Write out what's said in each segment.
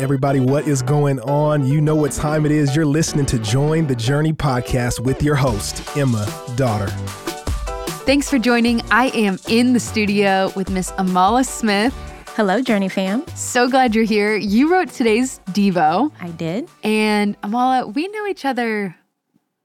Everybody, what is going on? You know what time it is. You're listening to Join the Journey podcast with your host, Emma Dotter. Thanks for joining. I am in the studio with Miss Amala Smith. Hello, Journey fam. So glad you're here. You wrote today's Devo. I did. And Amala, we know each other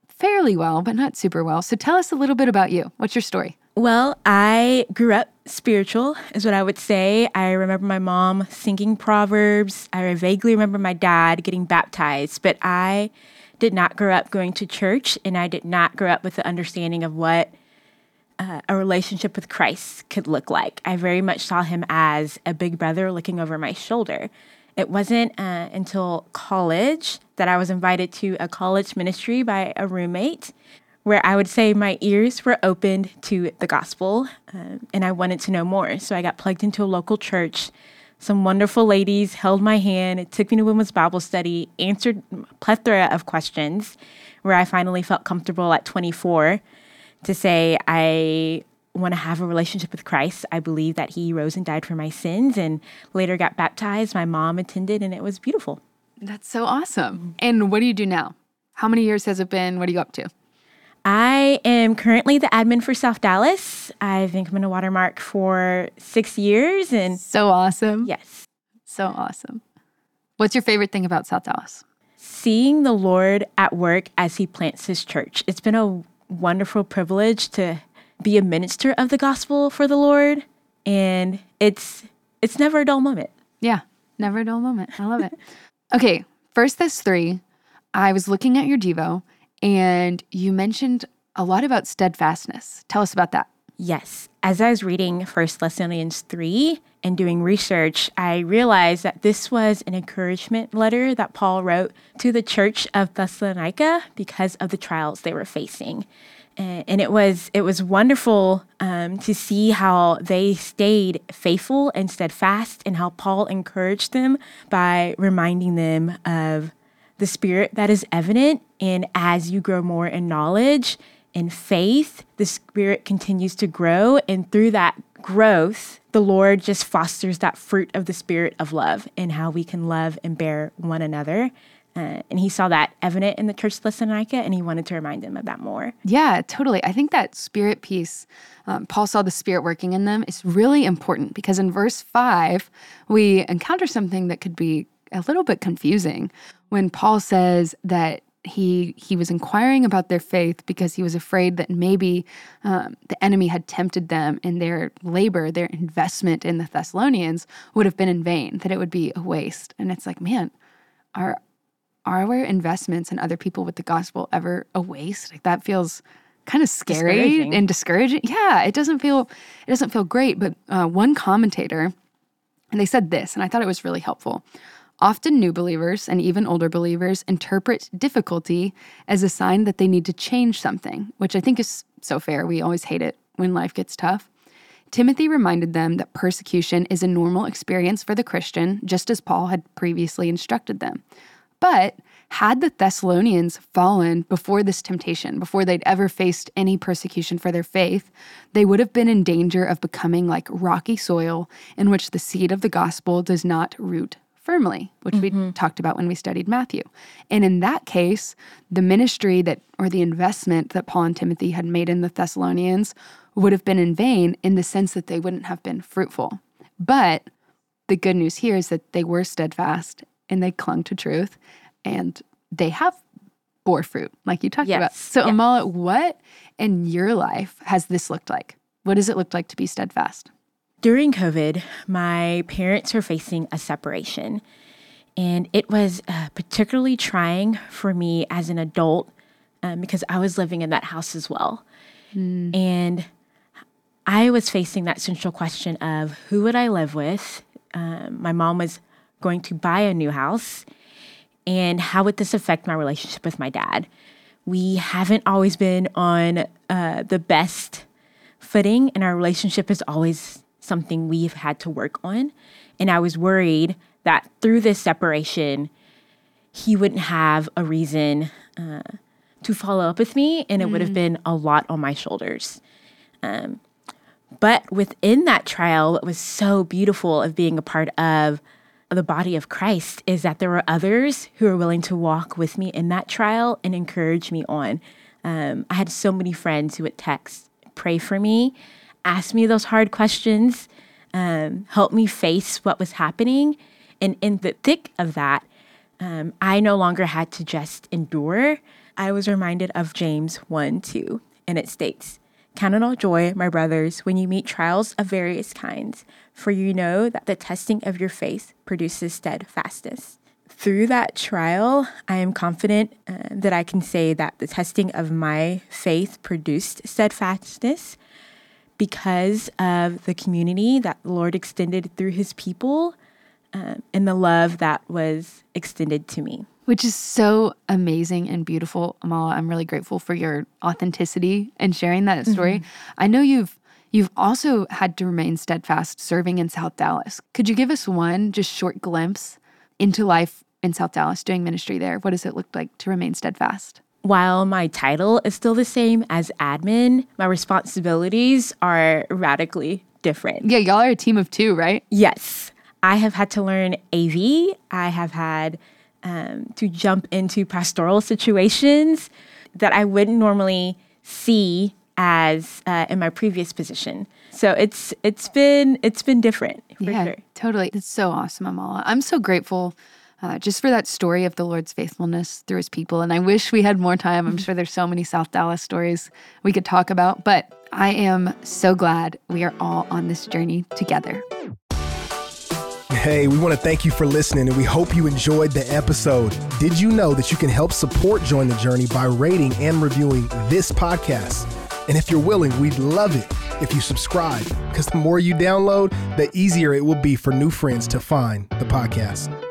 fairly well, but not super well. So tell us a little bit about you. What's your story? Well, I grew up spiritual, is what I would say. I remember my mom singing Proverbs. I vaguely remember my dad getting baptized, but I did not grow up going to church and I did not grow up with the understanding of what uh, a relationship with Christ could look like. I very much saw him as a big brother looking over my shoulder. It wasn't uh, until college that I was invited to a college ministry by a roommate where I would say my ears were opened to the gospel um, and I wanted to know more. So I got plugged into a local church. Some wonderful ladies held my hand, took me to women's Bible study, answered plethora of questions, where I finally felt comfortable at 24 to say, I want to have a relationship with Christ. I believe that He rose and died for my sins and later got baptized. My mom attended, and it was beautiful. That's so awesome. And what do you do now? How many years has it been? What are you up to? I am currently the admin for South Dallas. I've been coming to Watermark for six years and so awesome. Yes. So awesome. What's your favorite thing about South Dallas? Seeing the Lord at work as he plants his church. It's been a wonderful privilege to be a minister of the gospel for the Lord. And it's it's never a dull moment. Yeah. Never a dull moment. I love it. okay. First Thess three. I was looking at your Devo and you mentioned a lot about steadfastness. Tell us about that. Yes. As I was reading First Thessalonians 3 and doing research, I realized that this was an encouragement letter that Paul wrote to the church of Thessalonica because of the trials they were facing. And it was it was wonderful um, to see how they stayed faithful and steadfast, and how Paul encouraged them by reminding them of the spirit that is evident and as you grow more in knowledge and faith, the spirit continues to grow. And through that growth, the Lord just fosters that fruit of the spirit of love and how we can love and bear one another. Uh, and he saw that evident in the church of Thessalonica, and he wanted to remind them of that more. Yeah, totally. I think that spirit piece, um, Paul saw the spirit working in them, is really important because in verse five, we encounter something that could be a little bit confusing when Paul says that he he was inquiring about their faith because he was afraid that maybe um, the enemy had tempted them and their labor, their investment in the Thessalonians would have been in vain, that it would be a waste. And it's like, man, are are our investments in other people with the gospel ever a waste? Like that feels kind of scary discouraging. and discouraging. Yeah, it doesn't feel it doesn't feel great. But uh, one commentator, and they said this, and I thought it was really helpful. Often, new believers and even older believers interpret difficulty as a sign that they need to change something, which I think is so fair. We always hate it when life gets tough. Timothy reminded them that persecution is a normal experience for the Christian, just as Paul had previously instructed them. But had the Thessalonians fallen before this temptation, before they'd ever faced any persecution for their faith, they would have been in danger of becoming like rocky soil in which the seed of the gospel does not root firmly, which mm-hmm. we talked about when we studied Matthew. And in that case, the ministry that or the investment that Paul and Timothy had made in the Thessalonians would have been in vain in the sense that they wouldn't have been fruitful. But the good news here is that they were steadfast and they clung to truth and they have bore fruit, like you talked yes. about. So, yes. Amala, what in your life has this looked like? What does it look like to be steadfast? During COVID, my parents were facing a separation, and it was uh, particularly trying for me as an adult um, because I was living in that house as well. Mm. And I was facing that central question of who would I live with? Um, my mom was going to buy a new house, and how would this affect my relationship with my dad? We haven't always been on uh, the best footing, and our relationship is always something we've had to work on. And I was worried that through this separation, he wouldn't have a reason uh, to follow up with me, and it mm. would have mm. been a lot on my shoulders. Um, but within that trial, what was so beautiful of being a part of the body of Christ is that there were others who were willing to walk with me in that trial and encourage me on. Um, I had so many friends who would text, pray for me, ask me those hard questions, um, help me face what was happening. And in the thick of that, um, I no longer had to just endure. I was reminded of James 1 2, and it states, Count it all joy, my brothers, when you meet trials of various kinds, for you know that the testing of your faith produces steadfastness. Through that trial, I am confident uh, that I can say that the testing of my faith produced steadfastness because of the community that the Lord extended through his people um, and the love that was extended to me. Which is so amazing and beautiful, Amala. I'm really grateful for your authenticity and sharing that story. Mm-hmm. I know you've you've also had to remain steadfast serving in South Dallas. Could you give us one just short glimpse into life in South Dallas doing ministry there? What does it look like to remain steadfast? While my title is still the same as admin, my responsibilities are radically different. Yeah, y'all are a team of two, right? Yes. I have had to learn AV. I have had um, to jump into pastoral situations that I wouldn't normally see as uh, in my previous position. So it's it's been it's been different. yeah, sure. totally. It's so awesome, Amala. I'm so grateful. Uh, just for that story of the Lord's faithfulness through his people. And I wish we had more time. I'm sure there's so many South Dallas stories we could talk about, but I am so glad we are all on this journey together. Hey, we want to thank you for listening and we hope you enjoyed the episode. Did you know that you can help support Join the Journey by rating and reviewing this podcast? And if you're willing, we'd love it if you subscribe because the more you download, the easier it will be for new friends to find the podcast.